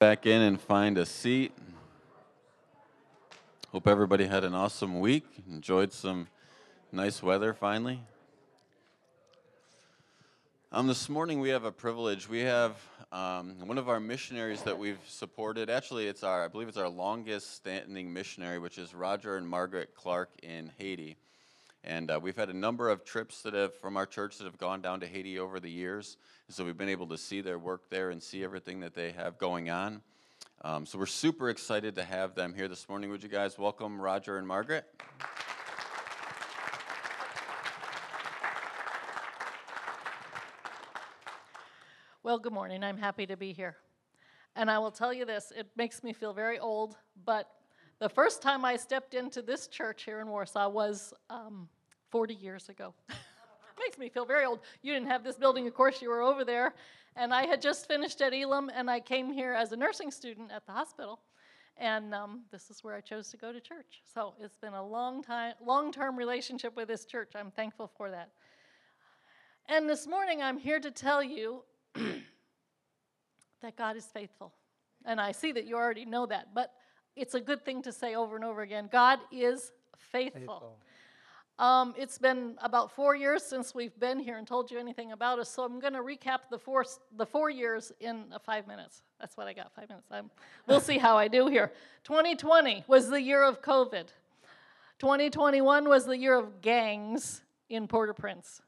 back in and find a seat. Hope everybody had an awesome week, enjoyed some nice weather finally. Um, this morning we have a privilege. We have um, one of our missionaries that we've supported. Actually, it's our, I believe it's our longest standing missionary, which is Roger and Margaret Clark in Haiti. And uh, we've had a number of trips that have, from our church that have gone down to Haiti over the years. So we've been able to see their work there and see everything that they have going on. Um, so we're super excited to have them here this morning. Would you guys welcome Roger and Margaret? Well, good morning. I'm happy to be here. And I will tell you this it makes me feel very old, but the first time I stepped into this church here in Warsaw was um, 40 years ago. makes me feel very old. You didn't have this building, of course, you were over there. And I had just finished at Elim, and I came here as a nursing student at the hospital. And um, this is where I chose to go to church. So it's been a long time, long-term relationship with this church. I'm thankful for that. And this morning, I'm here to tell you that God is faithful. And I see that you already know that, but it's a good thing to say over and over again God is faithful. faithful. Um, it's been about four years since we've been here and told you anything about us, so I'm going to recap the four, the four years in uh, five minutes. That's what I got, five minutes. I'm, we'll see how I do here. 2020 was the year of COVID. 2021 was the year of gangs in Port au Prince.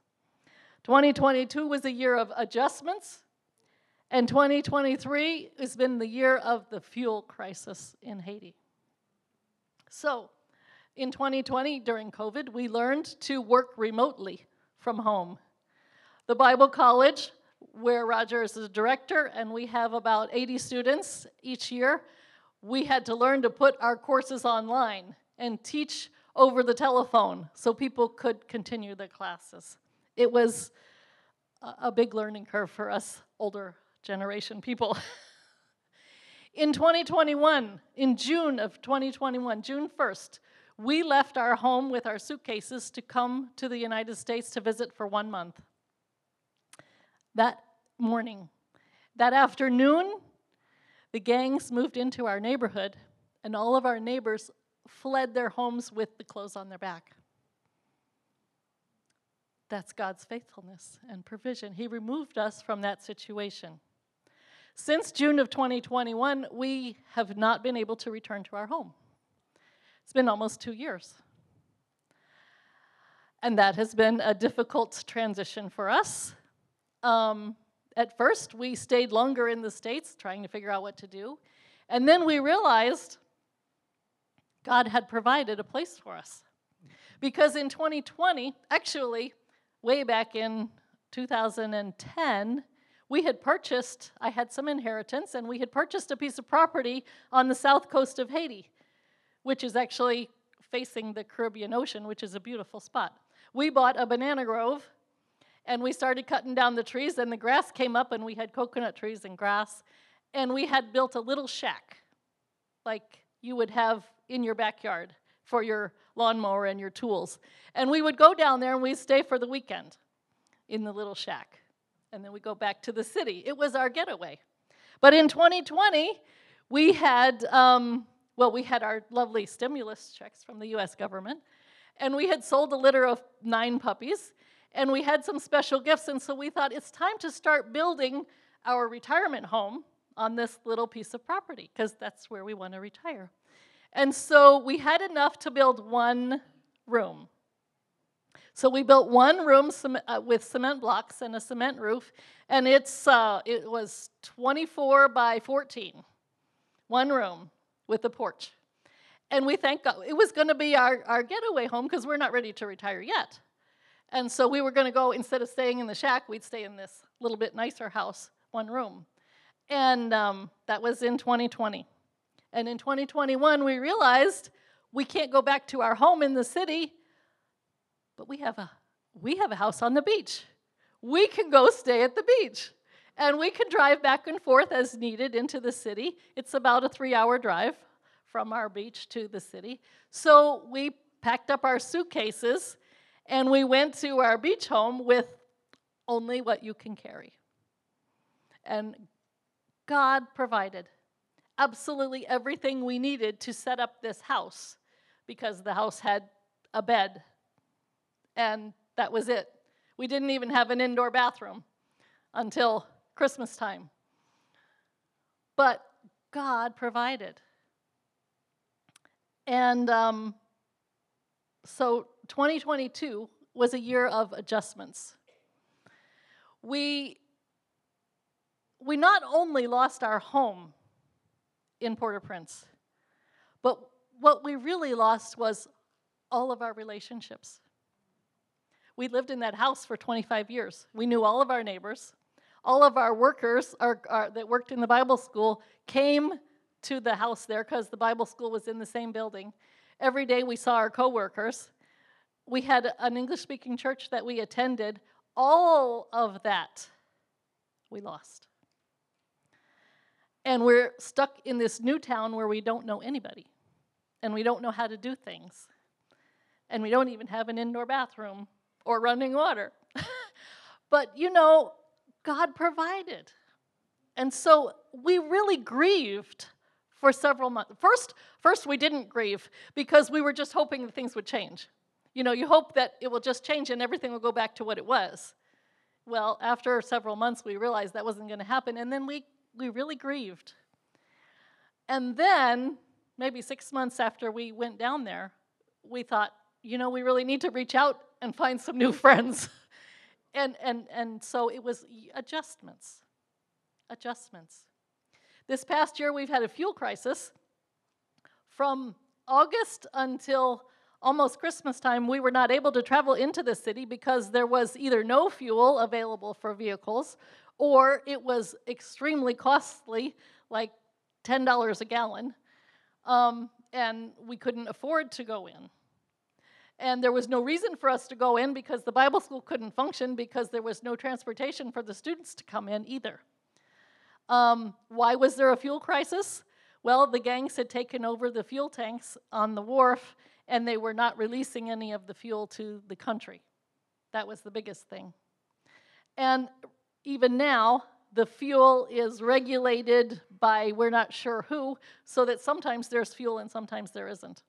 2022 was the year of adjustments, and 2023 has been the year of the fuel crisis in Haiti. So, in 2020, during COVID, we learned to work remotely from home. The Bible College, where Roger is the director, and we have about 80 students each year, we had to learn to put our courses online and teach over the telephone so people could continue their classes it was a big learning curve for us older generation people. in 2021, in June of 2021, June 1st, we left our home with our suitcases to come to the United States to visit for one month. That morning, that afternoon, the gangs moved into our neighborhood, and all of our neighbors fled their homes with the clothes on their back. That's God's faithfulness and provision. He removed us from that situation. Since June of 2021, we have not been able to return to our home. It's been almost two years. And that has been a difficult transition for us. Um, at first, we stayed longer in the States trying to figure out what to do. And then we realized God had provided a place for us. Because in 2020, actually, way back in 2010, we had purchased, I had some inheritance, and we had purchased a piece of property on the south coast of Haiti, which is actually facing the Caribbean Ocean, which is a beautiful spot. We bought a banana grove and we started cutting down the trees, and the grass came up, and we had coconut trees and grass, and we had built a little shack like you would have in your backyard for your lawnmower and your tools. And we would go down there and we'd stay for the weekend in the little shack. And then we go back to the city. It was our getaway. But in 2020, we had, um, well, we had our lovely stimulus checks from the US government, and we had sold a litter of nine puppies, and we had some special gifts. And so we thought it's time to start building our retirement home on this little piece of property, because that's where we want to retire. And so we had enough to build one room. So we built one room uh, with cement blocks and a cement roof, and it's, uh, it was 24 by 14, one room with a porch. And we thank God, it was going to be our, our getaway home because we're not ready to retire yet. And so we were going to go, instead of staying in the shack, we'd stay in this little bit nicer house, one room. And um, that was in 2020. And in 2021, we realized we can't go back to our home in the city, but we have a, we have a house on the beach. We can go stay at the beach. And we can drive back and forth as needed into the city. It's about a three hour drive from our beach to the city. So we packed up our suitcases and we went to our beach home with only what you can carry. And God provided absolutely everything we needed to set up this house because the house had a bed and that was it. We didn't even have an indoor bathroom until Christmas time. But God provided. And um, so 2022 was a year of adjustments. We, we not only lost our home in Port au Prince, but what we really lost was all of our relationships. We lived in that house for 25 years. We knew all of our neighbors. All of our workers our, our, that worked in the Bible school came to the house there because the Bible school was in the same building. Every day we saw our coworkers. We had an English speaking church that we attended. All of that we lost. And we're stuck in this new town where we don't know anybody and we don't know how to do things. And we don't even have an indoor bathroom or running water. but you know, God provided. And so we really grieved for several months. First, first we didn't grieve because we were just hoping that things would change. You know, you hope that it will just change and everything will go back to what it was. Well, after several months, we realized that wasn't going to happen, and then we, we really grieved. And then, maybe six months after we went down there, we thought, you know, we really need to reach out and find some new friends. And, and, and so it was adjustments. Adjustments. This past year, we've had a fuel crisis. From August until almost Christmas time, we were not able to travel into the city because there was either no fuel available for vehicles or it was extremely costly, like $10 a gallon, um, and we couldn't afford to go in and there was no reason for us to go in because the Bible school couldn't function because there was no transportation for the students to come in either. Um, why was there a fuel crisis? Well, the gangs had taken over the fuel tanks on the wharf and they were not releasing any of the fuel to the country. That was the biggest thing. And even now, the fuel is regulated by we're not sure who, so that sometimes there's fuel and sometimes there isn't.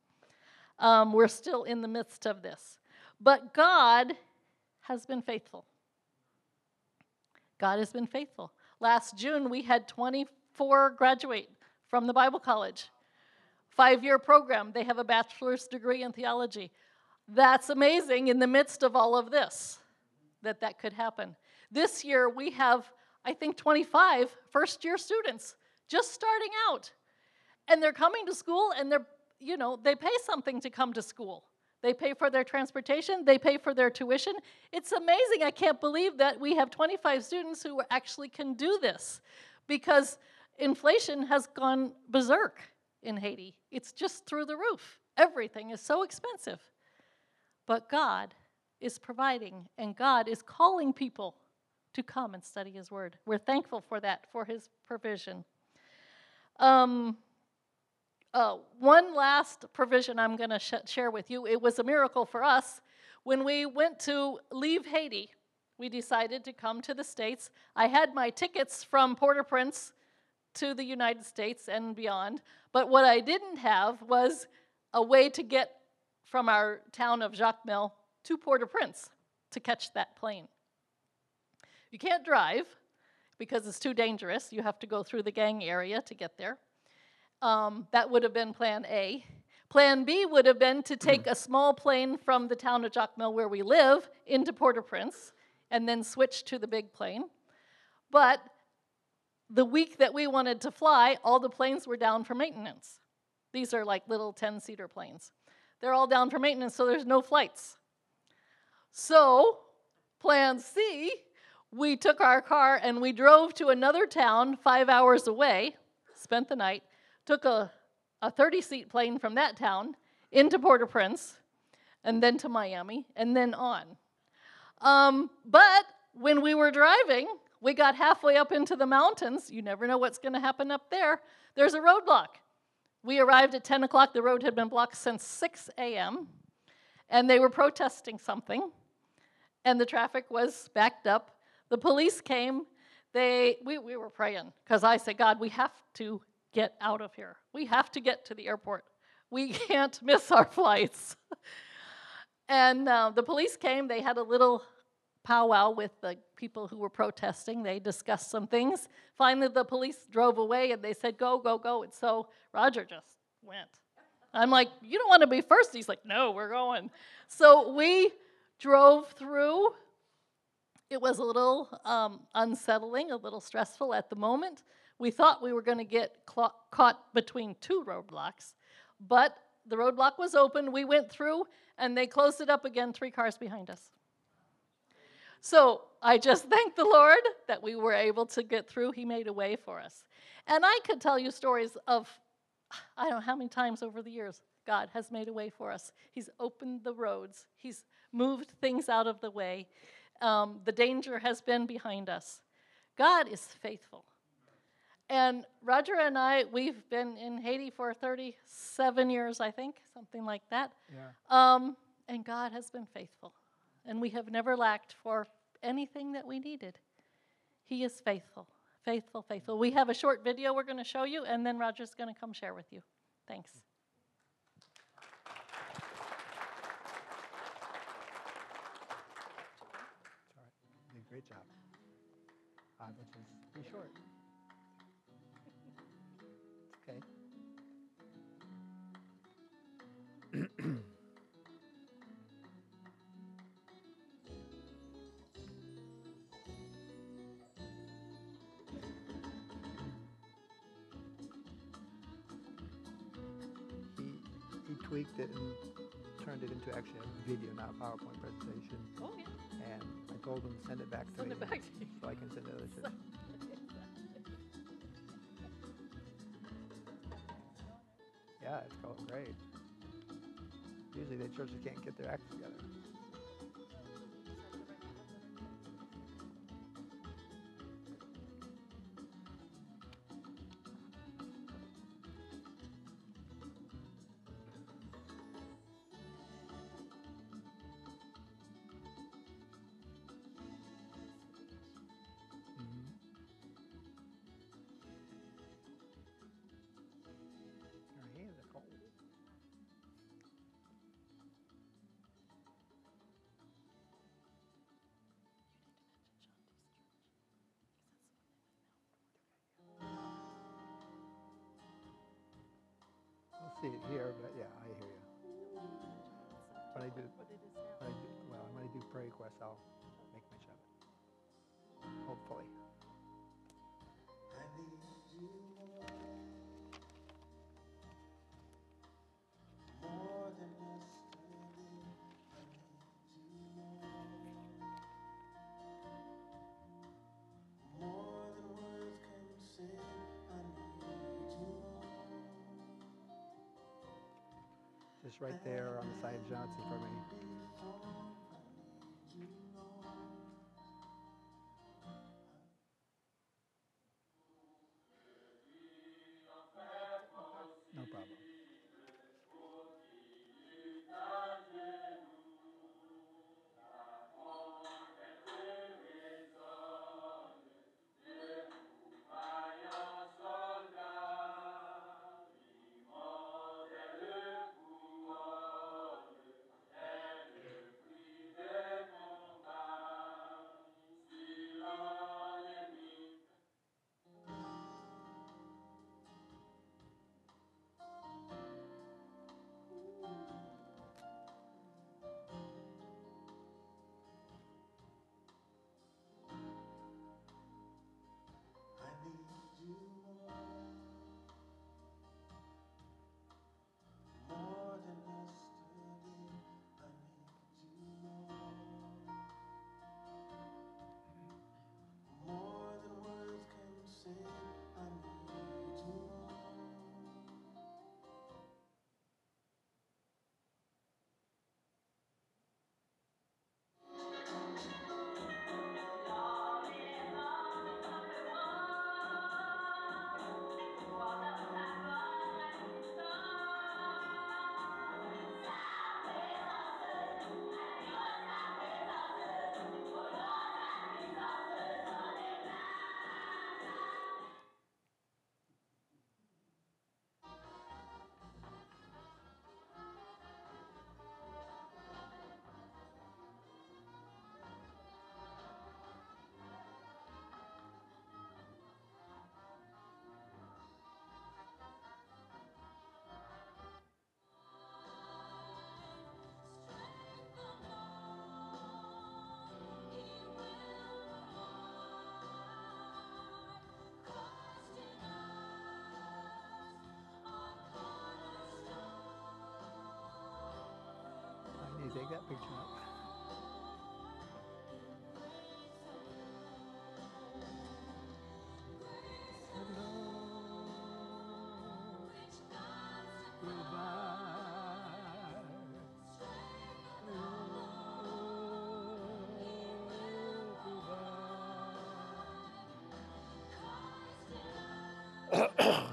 Um, we're still in the midst of this. But God has been faithful. God has been faithful. Last June, we had 24 graduate from the Bible College. Five year program. They have a bachelor's degree in theology. That's amazing in the midst of all of this that that could happen. This year, we have, I think, 25 first year students just starting out. And they're coming to school and they're you know, they pay something to come to school. They pay for their transportation, they pay for their tuition. It's amazing. I can't believe that we have 25 students who actually can do this because inflation has gone berserk in Haiti. It's just through the roof. Everything is so expensive. But God is providing, and God is calling people to come and study His Word. We're thankful for that, for His provision. Um, uh, one last provision I'm going to sh- share with you. It was a miracle for us. When we went to leave Haiti, we decided to come to the States. I had my tickets from Port au Prince to the United States and beyond, but what I didn't have was a way to get from our town of Jacmel to Port au Prince to catch that plane. You can't drive because it's too dangerous. You have to go through the gang area to get there. Um, that would have been plan A. Plan B would have been to take a small plane from the town of Jacmel, where we live, into Port au Prince, and then switch to the big plane. But the week that we wanted to fly, all the planes were down for maintenance. These are like little 10 seater planes. They're all down for maintenance, so there's no flights. So, plan C, we took our car and we drove to another town five hours away, spent the night, took a, a 30 seat plane from that town into Port au Prince, and then to Miami, and then on. Um, but when we were driving, we got halfway up into the mountains. You never know what's going to happen up there. There's a roadblock. We arrived at 10 o'clock. The road had been blocked since 6 a.m., and they were protesting something, and the traffic was backed up. The police came. They, we, we were praying because I said, God, we have to get out of here. We have to get to the airport. We can't miss our flights. and uh, the police came. They had a little powwow with the people who were protesting. They discussed some things. Finally, the police drove away and they said, Go, go, go. And so Roger just went. I'm like, You don't want to be first? He's like, No, we're going. So we drove through. It was a little um, unsettling, a little stressful at the moment. We thought we were going to get cla- caught between two roadblocks, but the roadblock was open. We went through and they closed it up again, three cars behind us. So I just thank the Lord that we were able to get through. He made a way for us. And I could tell you stories of, I don't know how many times over the years, God has made a way for us. He's opened the roads, He's moved things out of the way. Um, the danger has been behind us. God is faithful. And Roger and I, we've been in Haiti for 37 years, I think, something like that. Yeah. Um, and God has been faithful. And we have never lacked for anything that we needed. He is faithful, faithful, faithful. We have a short video we're going to show you, and then Roger's going to come share with you. Thanks. It's all right. You did a great job. Uh, be short. Tweaked it and turned it into actually a video, not a PowerPoint presentation. Oh, yeah. And I told him send it back to Send me it back to you. so I can send it to others. Yeah, it's going great. Usually the churches can't get their act see it here, but yeah, I hear you. When I do, when I do, well, when I do prayer requests, I'll make mention of it. Hopefully. Just right there on the side of Johnson for me. Take that picture up.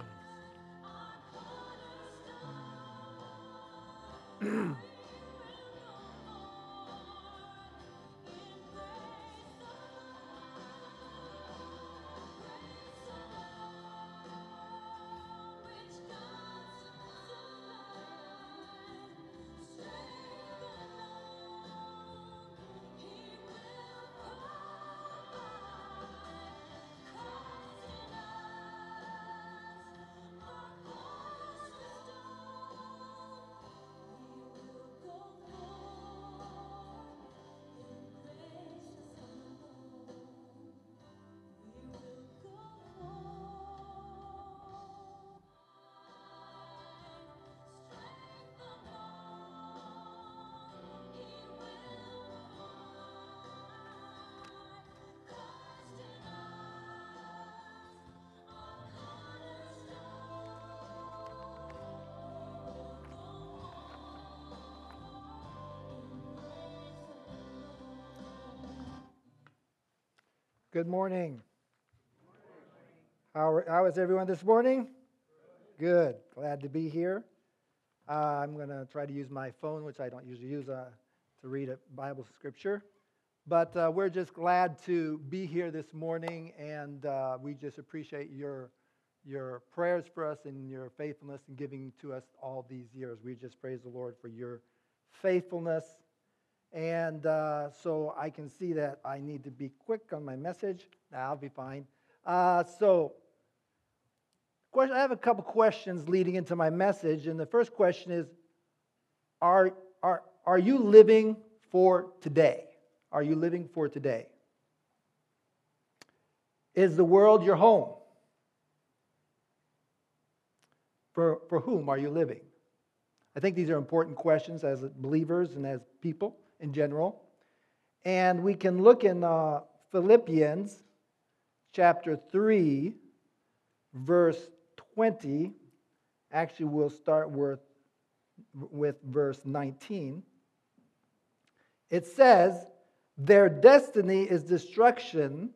Good morning. How, how is everyone this morning? Good. Glad to be here. Uh, I'm going to try to use my phone, which I don't usually use, uh, to read a Bible scripture. But uh, we're just glad to be here this morning, and uh, we just appreciate your, your prayers for us and your faithfulness in giving to us all these years. We just praise the Lord for your faithfulness and uh, so I can see that I need to be quick on my message. I'll be fine. Uh, so, question, I have a couple questions leading into my message. And the first question is Are, are, are you living for today? Are you living for today? Is the world your home? For, for whom are you living? I think these are important questions as believers and as people in general. And we can look in uh, Philippians chapter 3, verse 20. Actually, we'll start with, with verse 19. It says, Their destiny is destruction,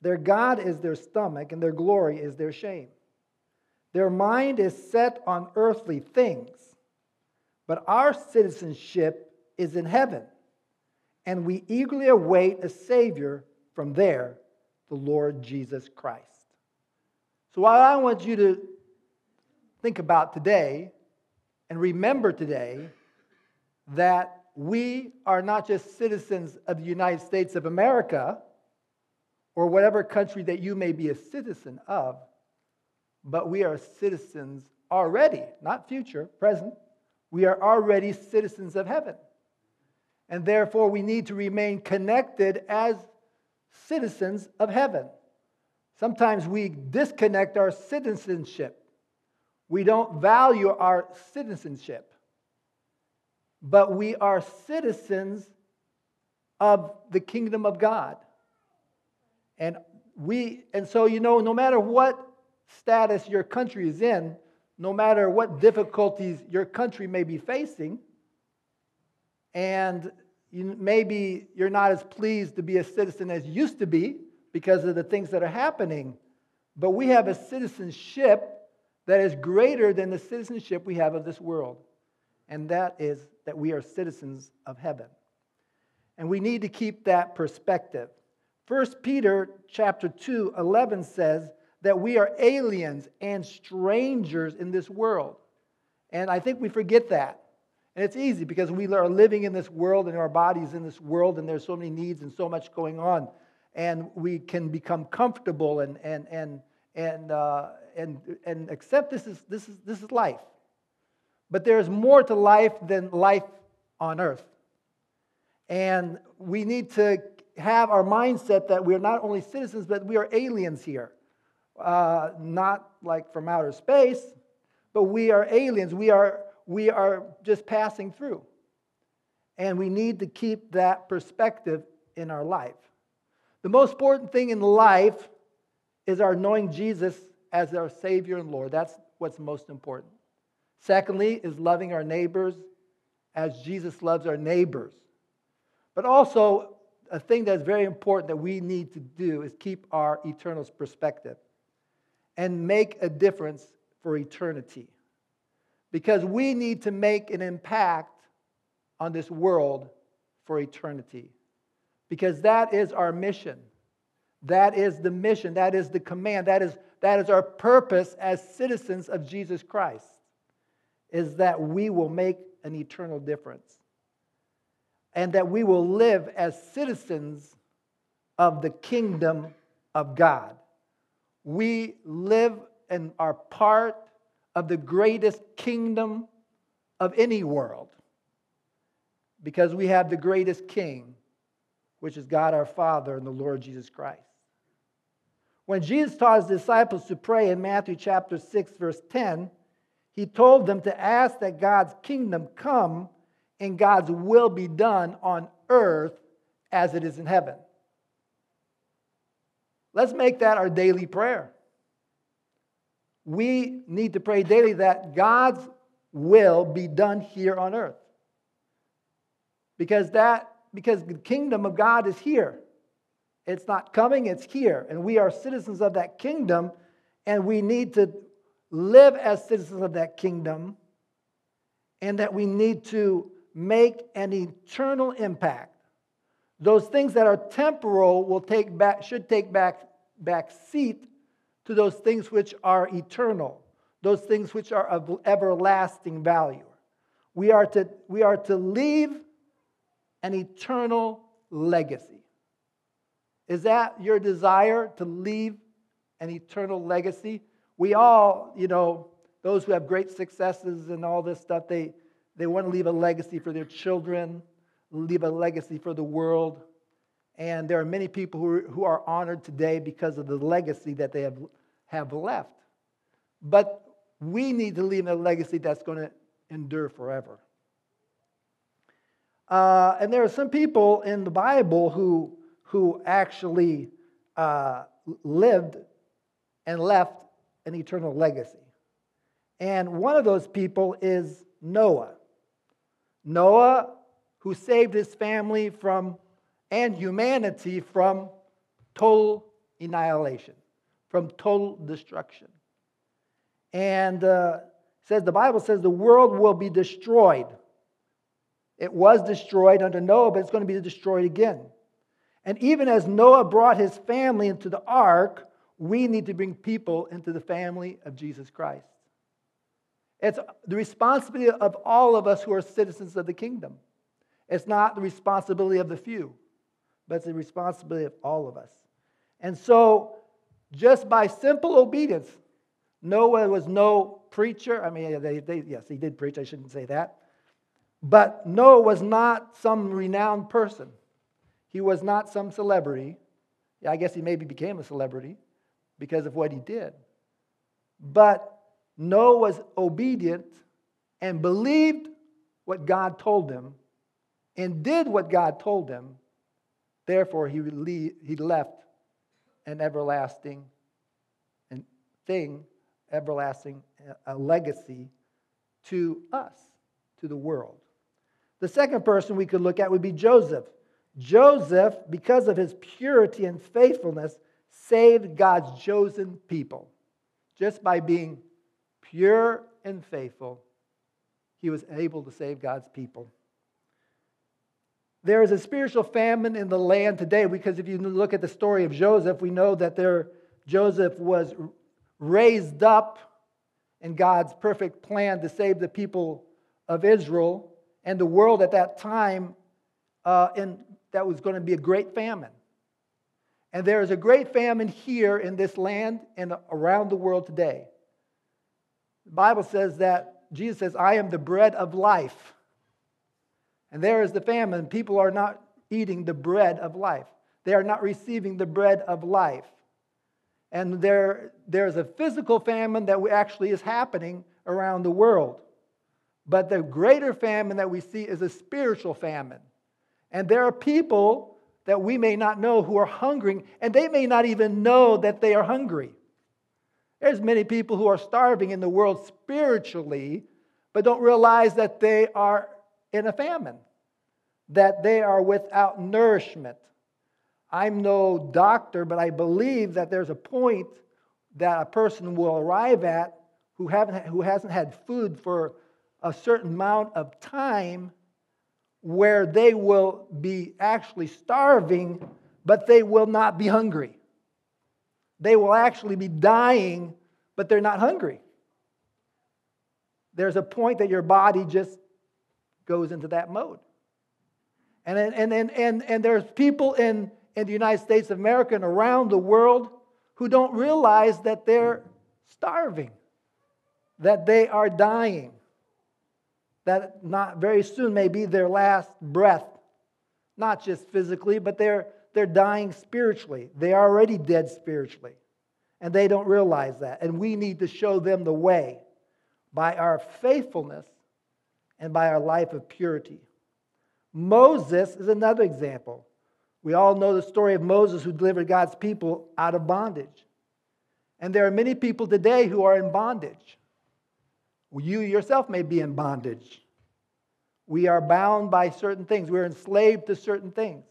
their God is their stomach, and their glory is their shame. Their mind is set on earthly things, but our citizenship is in heaven, and we eagerly await a Savior from there, the Lord Jesus Christ. So, what I want you to think about today and remember today that we are not just citizens of the United States of America or whatever country that you may be a citizen of, but we are citizens already, not future, present. We are already citizens of heaven and therefore we need to remain connected as citizens of heaven. Sometimes we disconnect our citizenship. We don't value our citizenship. But we are citizens of the kingdom of God. And we and so you know no matter what status your country is in, no matter what difficulties your country may be facing, and you, maybe you're not as pleased to be a citizen as you used to be because of the things that are happening. But we have a citizenship that is greater than the citizenship we have of this world. And that is that we are citizens of heaven. And we need to keep that perspective. 1 Peter chapter 2, 11 says that we are aliens and strangers in this world. And I think we forget that. And it's easy because we are living in this world and our bodies in this world, and there's so many needs and so much going on. And we can become comfortable and, and, and, and, uh, and, and accept this is, this, is, this is life. But there's more to life than life on earth. And we need to have our mindset that we're not only citizens, but we are aliens here. Uh, not like from outer space, but we are aliens. We are we are just passing through. and we need to keep that perspective in our life. The most important thing in life is our knowing Jesus as our Savior and Lord. That's what's most important. Secondly, is loving our neighbors as Jesus loves our neighbors. But also, a thing that's very important that we need to do is keep our eternal perspective and make a difference for eternity. Because we need to make an impact on this world for eternity. Because that is our mission. That is the mission. That is the command. That is, that is our purpose as citizens of Jesus Christ, is that we will make an eternal difference. And that we will live as citizens of the kingdom of God. We live and are part of the greatest kingdom of any world because we have the greatest king, which is God our Father and the Lord Jesus Christ. When Jesus taught his disciples to pray in Matthew chapter 6, verse 10, he told them to ask that God's kingdom come and God's will be done on earth as it is in heaven. Let's make that our daily prayer. We need to pray daily that God's will be done here on earth. Because that because the kingdom of God is here. It's not coming, it's here. And we are citizens of that kingdom, and we need to live as citizens of that kingdom, and that we need to make an eternal impact. Those things that are temporal will take back, should take back, back seat to those things which are eternal, those things which are of everlasting value. We are to, we are to leave an eternal legacy. Is that your desire to leave an eternal legacy? We all, you know, those who have great successes and all this stuff, they, they want to leave a legacy for their children, leave a legacy for the world. And there are many people who are, who are honored today because of the legacy that they have, have left. But we need to leave a legacy that's going to endure forever. Uh, and there are some people in the Bible who, who actually uh, lived and left an eternal legacy. And one of those people is Noah. Noah, who saved his family from and humanity from total annihilation, from total destruction. And uh, says the Bible says the world will be destroyed. It was destroyed under Noah, but it's going to be destroyed again. And even as Noah brought his family into the ark, we need to bring people into the family of Jesus Christ. It's the responsibility of all of us who are citizens of the kingdom. It's not the responsibility of the few, but it's the responsibility of all of us. And so, just by simple obedience, Noah was no preacher. I mean, they, they, yes, he did preach. I shouldn't say that. But Noah was not some renowned person. He was not some celebrity. I guess he maybe became a celebrity because of what he did. But Noah was obedient and believed what God told him and did what God told him. Therefore, he, he left an everlasting thing, everlasting a legacy to us, to the world. The second person we could look at would be Joseph. Joseph, because of his purity and faithfulness, saved God's chosen people just by being pure and faithful, he was able to save God's people. There is a spiritual famine in the land today because if you look at the story of Joseph, we know that there, Joseph was raised up in God's perfect plan to save the people of Israel and the world at that time, uh, and that was going to be a great famine. And there is a great famine here in this land and around the world today. The Bible says that Jesus says, I am the bread of life. And there is the famine. People are not eating the bread of life, they are not receiving the bread of life. And there, there's a physical famine that actually is happening around the world. But the greater famine that we see is a spiritual famine. And there are people that we may not know who are hungering, and they may not even know that they are hungry. There's many people who are starving in the world spiritually, but don't realize that they are in a famine, that they are without nourishment. I'm no doctor, but I believe that there's a point that a person will arrive at who, haven't, who hasn't had food for a certain amount of time where they will be actually starving, but they will not be hungry. They will actually be dying, but they're not hungry. There's a point that your body just goes into that mode. And, and, and, and, and there's people in, in the United States of America and around the world who don't realize that they're starving, that they are dying that not very soon may be their last breath, not just physically, but they're, they're dying spiritually. They are already dead spiritually, and they don't realize that. And we need to show them the way by our faithfulness and by our life of purity. Moses is another example. We all know the story of Moses who delivered God's people out of bondage. And there are many people today who are in bondage. You yourself may be in bondage. We are bound by certain things. We're enslaved to certain things.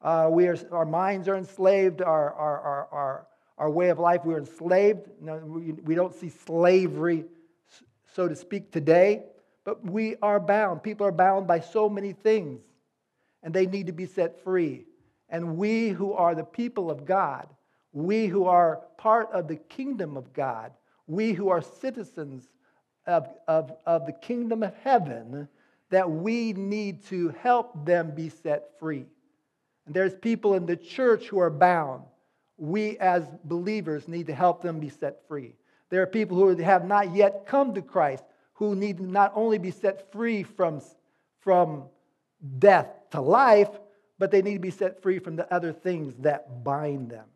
Uh, we are, our minds are enslaved, our, our, our, our, our way of life, we're enslaved. No, we, we don't see slavery, so to speak, today, but we are bound. People are bound by so many things, and they need to be set free. And we who are the people of God, we who are part of the kingdom of God, we who are citizens of, of, of the kingdom of heaven that we need to help them be set free. And there's people in the church who are bound. We, as believers, need to help them be set free. There are people who have not yet come to Christ who need not only be set free from, from death to life, but they need to be set free from the other things that bind them.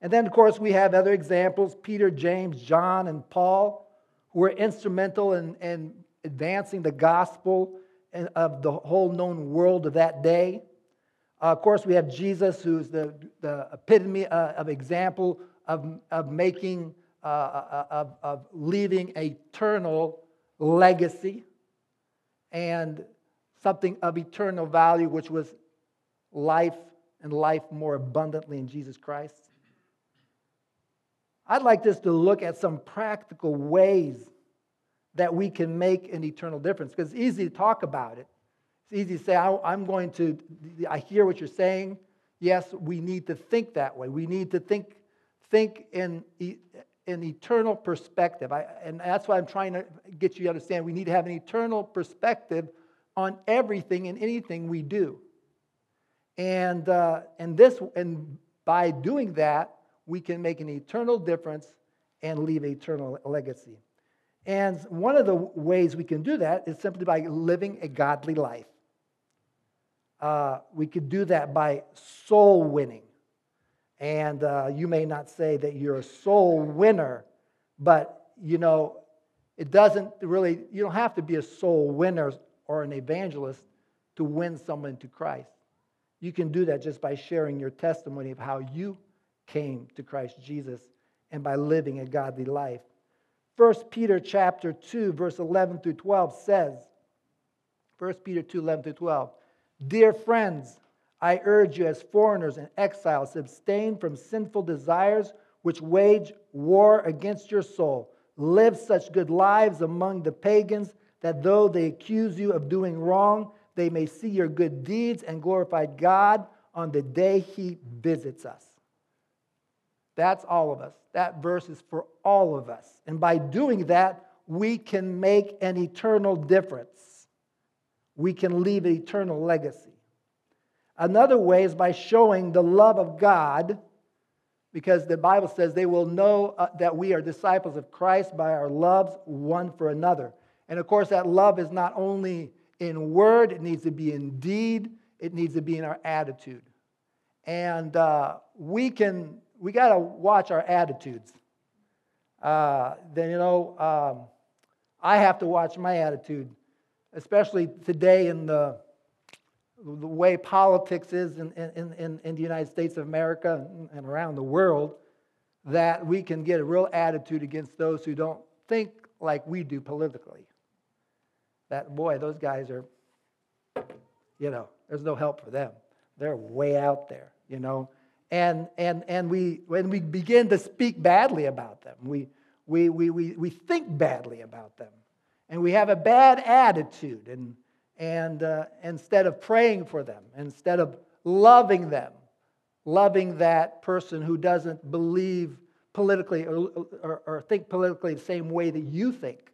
And then, of course, we have other examples Peter, James, John, and Paul, who were instrumental in, in advancing the gospel of the whole known world of that day. Uh, of course, we have Jesus, who's the, the epitome uh, of example of, of making, uh, uh of, of leaving eternal legacy and something of eternal value, which was life and life more abundantly in Jesus Christ. I'd like us to look at some practical ways that we can make an eternal difference because it's easy to talk about it. It's easy to say, I'm going to, I hear what you're saying. Yes, we need to think that way. We need to think, think in, in eternal perspective. I, and that's why I'm trying to get you to understand. We need to have an eternal perspective on everything and anything we do. And, uh, and, this, and by doing that, we can make an eternal difference and leave an eternal legacy. And one of the ways we can do that is simply by living a godly life. Uh, we could do that by soul winning. And uh, you may not say that you're a soul winner, but you know, it doesn't really, you don't have to be a soul winner or an evangelist to win someone to Christ. You can do that just by sharing your testimony of how you came to Christ Jesus and by living a godly life. 1 Peter chapter 2 verse 11 through 12 says 1 Peter 2 11 through 12 Dear friends I urge you as foreigners and exiles abstain from sinful desires which wage war against your soul live such good lives among the pagans that though they accuse you of doing wrong they may see your good deeds and glorify God on the day he visits us that's all of us. That verse is for all of us. And by doing that, we can make an eternal difference. We can leave an eternal legacy. Another way is by showing the love of God, because the Bible says they will know uh, that we are disciples of Christ by our loves one for another. And of course, that love is not only in word, it needs to be in deed, it needs to be in our attitude. And uh, we can we got to watch our attitudes. Uh, then, you know, um, I have to watch my attitude, especially today in the, the way politics is in, in, in, in the United States of America and around the world, that we can get a real attitude against those who don't think like we do politically. That, boy, those guys are, you know, there's no help for them. They're way out there, you know. And, and, and we, when we begin to speak badly about them, we, we, we, we, we think badly about them. And we have a bad attitude. And, and uh, instead of praying for them, instead of loving them, loving that person who doesn't believe politically or, or, or, think politically the same way that you think,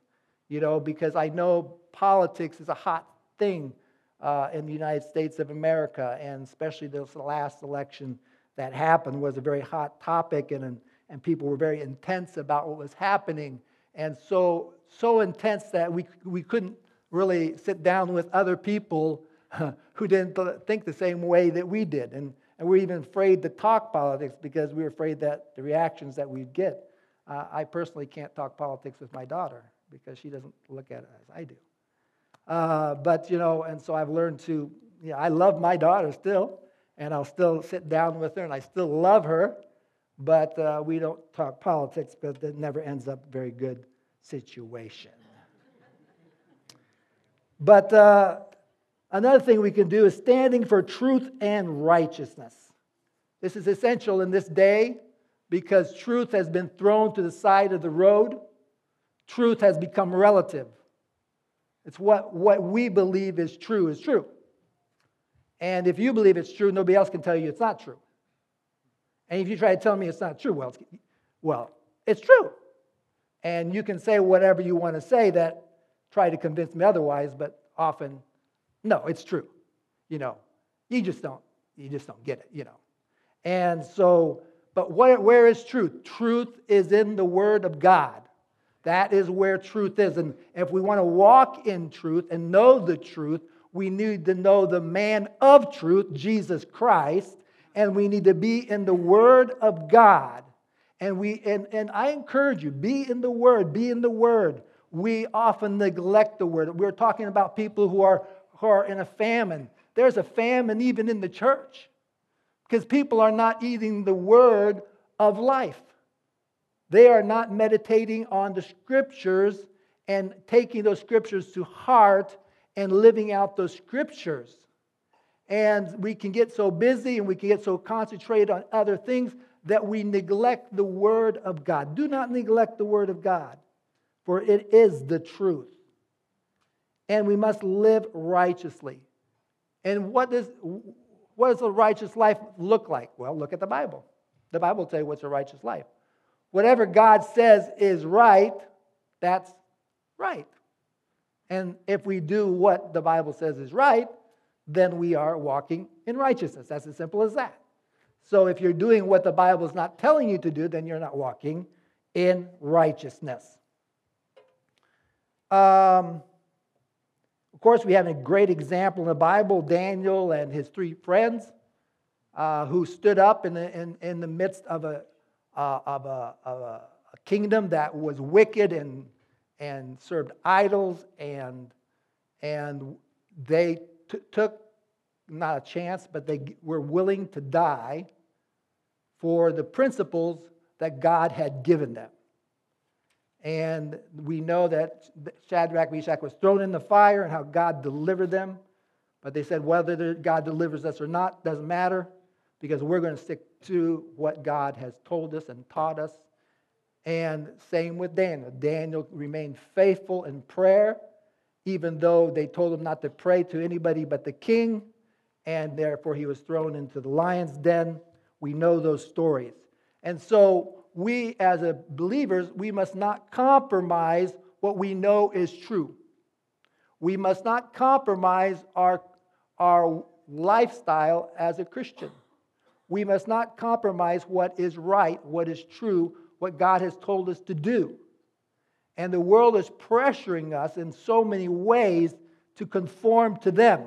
you know, because I know politics is a hot thing uh, in the United States of America, and especially this last election that happened was a very hot topic, and, and people were very intense about what was happening, and so so intense that we, we couldn't really sit down with other people who didn't think the same way that we did. And, and we're even afraid to talk politics because we're afraid that the reactions that we'd get. Uh, I personally can't talk politics with my daughter because she doesn't look at it as I do. Uh, but, you know, and so I've learned to, know, I love my daughter still, and I'll still sit down with her, and I still love her, but uh, we don't talk politics because it never ends up very good situation. But uh, another thing we can do is standing for truth and righteousness. This is essential in this day because truth has been thrown to the side of the road. Truth has become relative. It's what, what we believe is true is true. And if you believe it's true, nobody else can tell you it's not true. And if you try to tell me it's not true, well, it's, well, it's true. And you can say whatever you want to say that try to convince me otherwise, but often, no, it's true. You know, you just don't, you just don't get it, you know. And so, but where is truth? Truth is in the Word of God. That is where truth is. And if we want to walk in truth and know the truth, we need to know the man of truth, Jesus Christ, and we need to be in the Word of God. And, we, and, and I encourage you, be in the Word, be in the Word. We often neglect the Word. We're talking about people who are, who are in a famine. There's a famine even in the church because people are not eating the Word of life. They are not meditating on the Scriptures and taking those Scriptures to heart and living out those Scriptures. And we can get so busy and we can get so concentrated on other things that we neglect the Word of God. Do not neglect the Word of God, for it is the truth. And we must live righteously. And what does, what does a righteous life look like? Well, look at the Bible. The Bible will tell you what's a righteous life. Whatever God says is right, that's right. And if we do what the Bible says is right, then we are walking in righteousness. That's as simple as that. So if you're doing what the Bible is not telling you to do, then you're not walking in righteousness. Um, of course, we have a great example in the Bible Daniel and his three friends uh, who stood up in the, in, in the midst of a, uh, of, a, of a, kingdom that was wicked and, and served idols, and, and they t- took not a chance, but they were willing to die for the principles that God had given them. And we know that Shadrach, Meshach was thrown in the fire and how God delivered them. But they said whether God delivers us or not doesn't matter because we're going to stick to what God has told us and taught us. And same with Daniel. Daniel remained faithful in prayer, even though they told him not to pray to anybody but the king, and therefore he was thrown into the lion's den. We know those stories. And so we as a believers, we must not compromise what we know is true. We must not compromise our, our lifestyle as a Christian. We must not compromise what is right, what is true, what God has told us to do. And the world is pressuring us in so many ways to conform to them.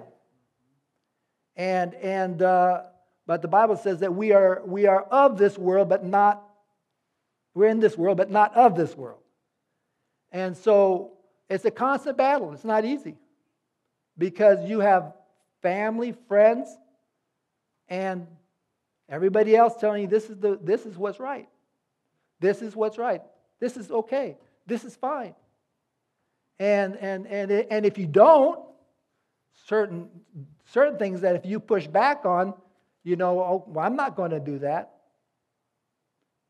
And, and uh, but the Bible says that we are, we are of this world, but not, we're in this world, but not of this world. And so It's a constant battle. It's not easy because you have family, friends, and everybody else telling you this is, the, this is what's right. This is what's right. This is okay. This is fine. And, and, and, and if you don't, certain, certain things that if you push back on, you know, oh, well, I'm not going to do that.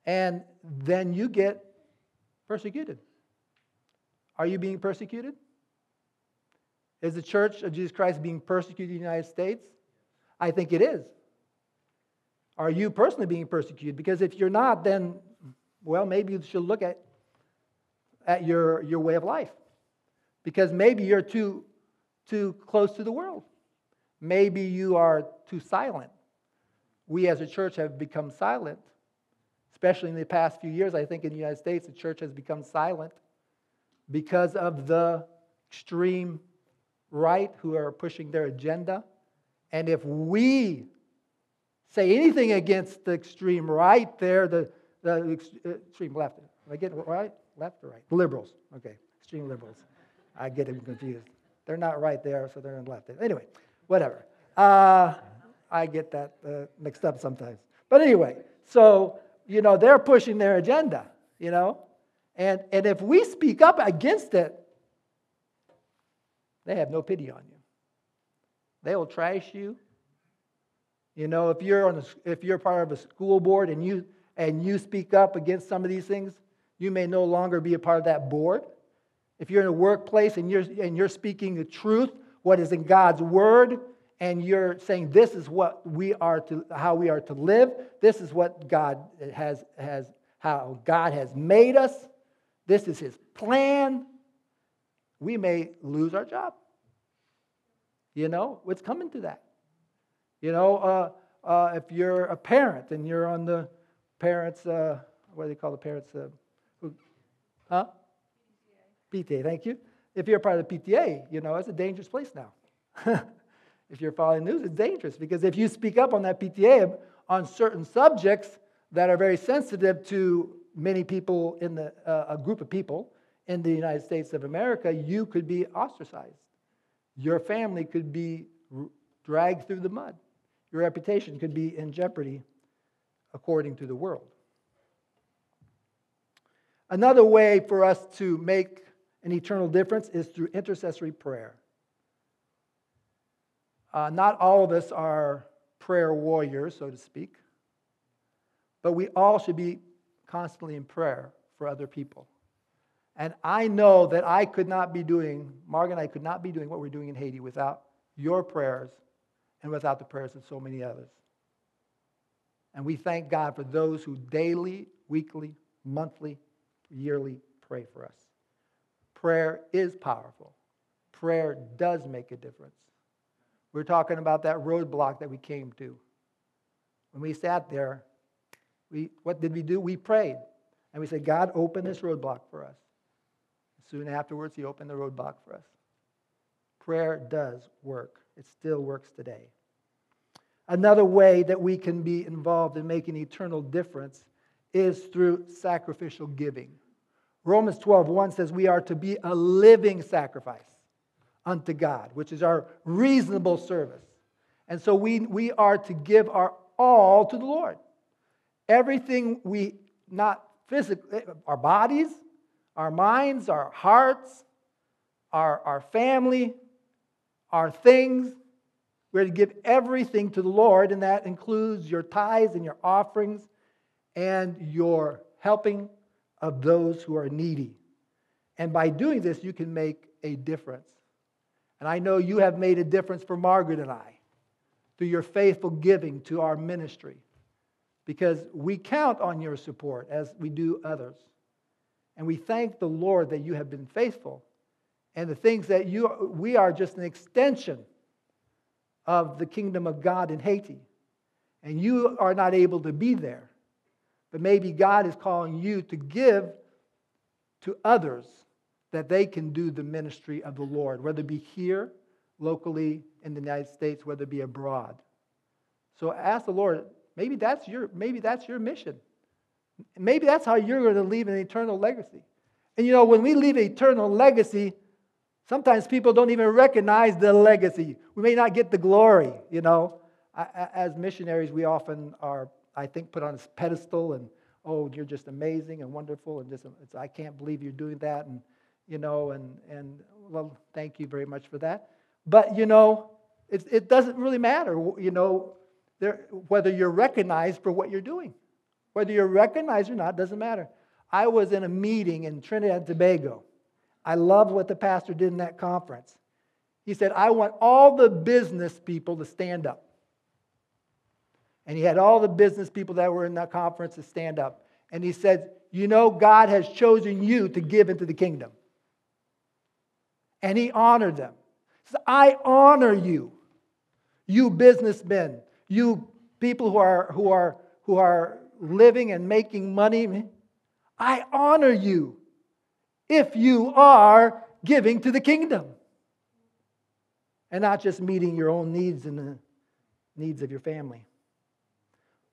And then you get persecuted. Are you being persecuted? Is the church of Jesus Christ being persecuted in the United States? I think it is. Are you personally being persecuted? Because if you're not, then, well, maybe you should look at, at your, your way of life. Because maybe you're too, too close to the world. Maybe you are too silent. We as a church have become silent, especially in the past few years. I think in the United States, the church has become silent because of the extreme right who are pushing their agenda. And if we say anything against the extreme right there, the, the uh, extreme left, am I getting right? Left or right? Liberals. Okay, extreme liberals. I get them confused. They're not right there, so they're in left. Anyway, whatever. Uh, I get that uh, mixed up sometimes. But anyway, so, you know, they're pushing their agenda, you know? And, and if we speak up against it, they have no pity on you. They will trash you. You know, if you're on a, if you're part of a school board and you and you speak up against some of these things, you may no longer be a part of that board. If you're in a workplace and you're and you're speaking the truth, what is in God's word, and you're saying this is what we are to how we are to live, this is what God has has how God has made us, this is his plan, we may lose our job. You know, what's coming to that? You know, uh, uh, if you're a parent and you're on the parents, uh, what do they call the parents? Uh, who, huh? PTA. PTA, thank you. If you're part of the PTA, you know, it's a dangerous place now. if you're following news, it's dangerous because if you speak up on that PTA on certain subjects that are very sensitive to many people in the, uh, a group of people in the United States of America, you could be ostracized. Your family could be dragged through the mud. Your reputation could be in jeopardy according to the world. Another way for us to make an eternal difference is through intercessory prayer. Uh, not all of us are prayer warriors, so to speak, but we all should be constantly in prayer for other people. And I know that I could not be doing, Margaret and I could not be doing what we're doing in Haiti without your prayers and without the prayers of so many others. And we thank God for those who daily, weekly, monthly, yearly pray for us. Prayer is powerful. Prayer does make a difference. We're talking about that roadblock that we came to. When we sat there, we, what did we do? We prayed. And we said, God, open this roadblock for us. Soon afterwards, he opened the roadblock for us. Prayer does work, it still works today. Another way that we can be involved in making eternal difference is through sacrificial giving. Romans 12, 1 says we are to be a living sacrifice unto God, which is our reasonable service. And so we, we are to give our all to the Lord. Everything we, not physically, eh, our bodies, our minds, our hearts, our, our family, our things. We're to give everything to the Lord, and that includes your tithes and your offerings and your helping of those who are needy. And by doing this, you can make a difference. And I know you have made a difference for Margaret and I through your faithful giving to our ministry because we count on your support as we do others. And we thank the Lord that you have been faithful. And the things that you we are just an extension of the kingdom of God in Haiti. And you are not able to be there. But maybe God is calling you to give to others that they can do the ministry of the Lord, whether it be here, locally in the United States, whether it be abroad. So ask the Lord, maybe that's your, maybe that's your mission. Maybe that's how you're going to leave an eternal legacy. And you know, when we leave an eternal legacy, Sometimes people don't even recognize the legacy. We may not get the glory, you know. As missionaries, we often are, I think, put on this pedestal and, oh, you're just amazing and wonderful, and just, I can't believe you're doing that, and, you know, and, and well, thank you very much for that. But, you know, it, it doesn't really matter, you know, there, whether you're recognized for what you're doing. Whether you're recognized or not doesn't matter. I was in a meeting in Trinidad and Tobago. I loved what the pastor did in that conference. He said, I want all the business people to stand up. And he had all the business people that were in that conference to stand up. And he said, You know, God has chosen you to give into the kingdom. And he honored them. He said, I honor you, you businessmen, you people who are, who are, who are living and making money. I honor you if you are giving to the kingdom and not just meeting your own needs and the needs of your family.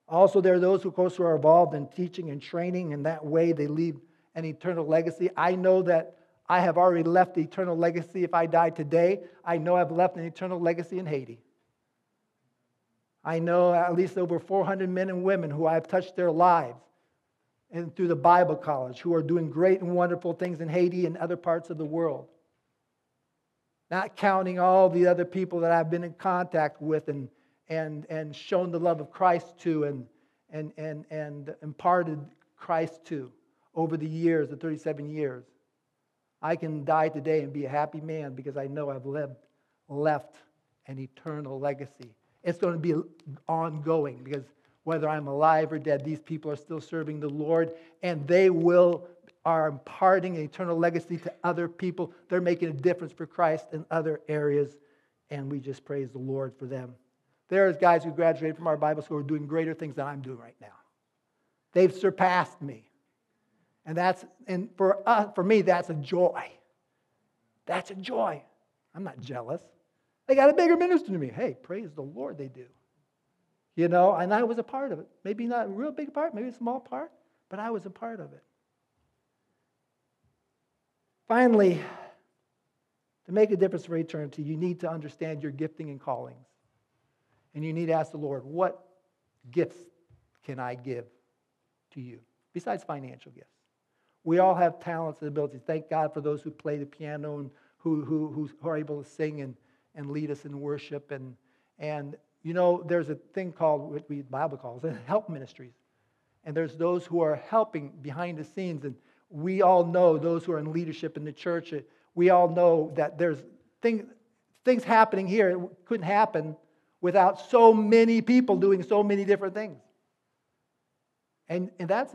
Also, there are those, of course, who are involved in teaching and training, and that way they leave an eternal legacy. I know that I have already left the eternal legacy. If I die today, I know I've left an eternal legacy in Haiti. I know at least over 400 men and women who I've touched their lives and through the Bible College who are doing great and wonderful things in Haiti and other parts of the world. Not counting all the other people that I've been in contact with and, and, and shown the love of Christ to and, and, and, and imparted Christ to over the years, the 37 years. I can die today and be a happy man because I know I've lived, left an eternal legacy. It's going to be ongoing because whether I'm alive or dead, these people are still serving the Lord and they will are imparting an eternal legacy to other people. They're making a difference for Christ in other areas, and we just praise the Lord for them. There's guys who graduated from our Bible school who are doing greater things than I'm doing right now. They've surpassed me. And that's and for us, for me, that's a joy. That's a joy. I'm not jealous. They got a bigger ministry than me. Hey, praise the Lord, they do. You know, and I was a part of it. Maybe not a real big part, maybe a small part, but I was a part of it. Finally, to make a difference for eternity, you need to understand your gifting and callings. And you need to ask the Lord, what gifts can I give to you besides financial gifts? We all have talents and abilities. Thank God for those who play the piano and who, who, who are able to sing and, and lead us in worship. And, and, you know, there's a thing called, what we Bible calls it, help ministries. And there's those who are helping behind the scenes. And we all know, those who are in leadership in the church, uh, we all know that there's things, things happening here couldn't happen without so many people doing so many different things. And, and that's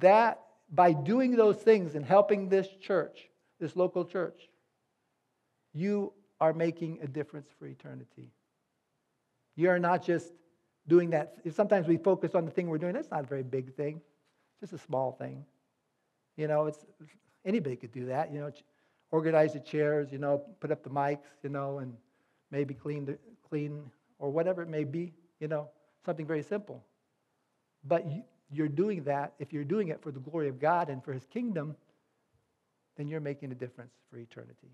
that by doing those things and helping this church, this local church, you are making a difference for eternity. You are not just doing that. Sometimes we focus on the thing we're doing. That's not a very big thing, just a small thing. You know, it's anybody could do that. You know, organize the chairs. You know, put up the mics. You know, and maybe clean the clean or whatever it may be. You know, something very simple. But you're doing that. If you're doing it for the glory of God and for His kingdom, then you're making a difference for eternity.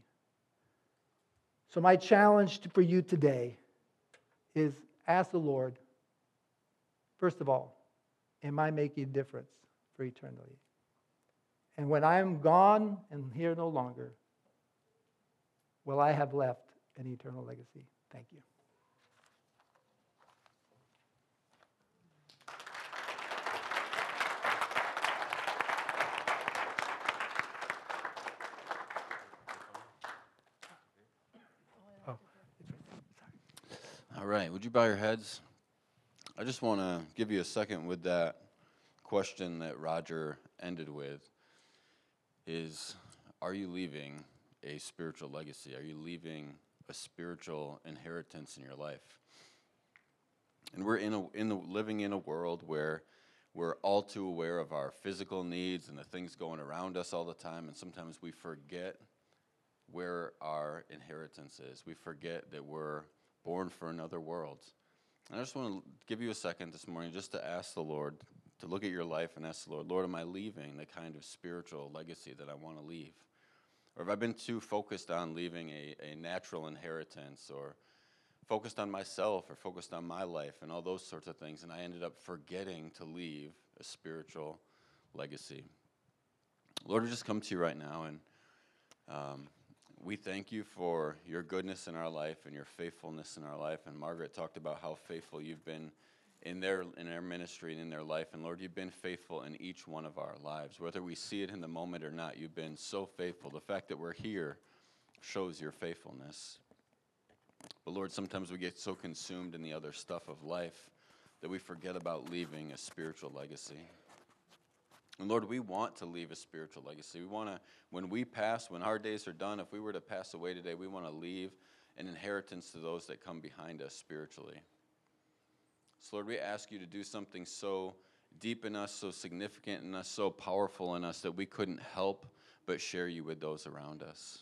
So my challenge for you today is ask the Lord. First of all, am I making a difference for eternity? And when I am gone and here no longer, will I have left an eternal legacy? Thank you. All right, would you bow your heads? I just want to give you a second with that question that Roger ended with is are you leaving a spiritual legacy? Are you leaving a spiritual inheritance in your life? And we're in a, in the, living in a world where we're all too aware of our physical needs and the things going around us all the time, and sometimes we forget where our inheritance is. We forget that we're born for another world. And I just want to give you a second this morning just to ask the Lord, to look at your life and ask the Lord, Lord, am I leaving the kind of spiritual legacy that I want to leave? Or have I been too focused on leaving a, a natural inheritance or focused on myself or focused on my life and all those sorts of things, and I ended up forgetting to leave a spiritual legacy? Lord, we just come to you right now, and um, we thank you for your goodness in our life and your faithfulness in our life. And Margaret talked about how faithful you've been in their in their ministry and in their life. And Lord, you've been faithful in each one of our lives, whether we see it in the moment or not. You've been so faithful. The fact that we're here shows your faithfulness. But Lord, sometimes we get so consumed in the other stuff of life that we forget about leaving a spiritual legacy. And Lord, we want to leave a spiritual legacy. We want to, when we pass, when our days are done, if we were to pass away today, we want to leave an inheritance to those that come behind us spiritually. So, Lord, we ask you to do something so deep in us, so significant in us, so powerful in us that we couldn't help but share you with those around us.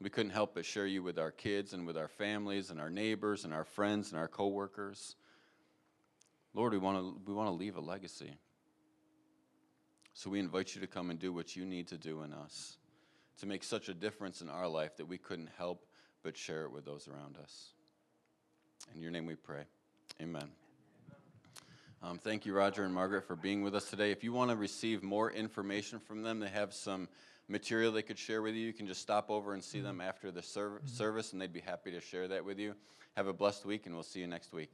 We couldn't help but share you with our kids and with our families and our neighbors and our friends and our coworkers. Lord, we want to we want to leave a legacy. So we invite you to come and do what you need to do in us to make such a difference in our life that we couldn't help but share it with those around us. In your name we pray. Amen. Um, thank you, Roger and Margaret, for being with us today. If you want to receive more information from them, they have some material they could share with you. You can just stop over and see them after the serv- service, and they'd be happy to share that with you. Have a blessed week, and we'll see you next week.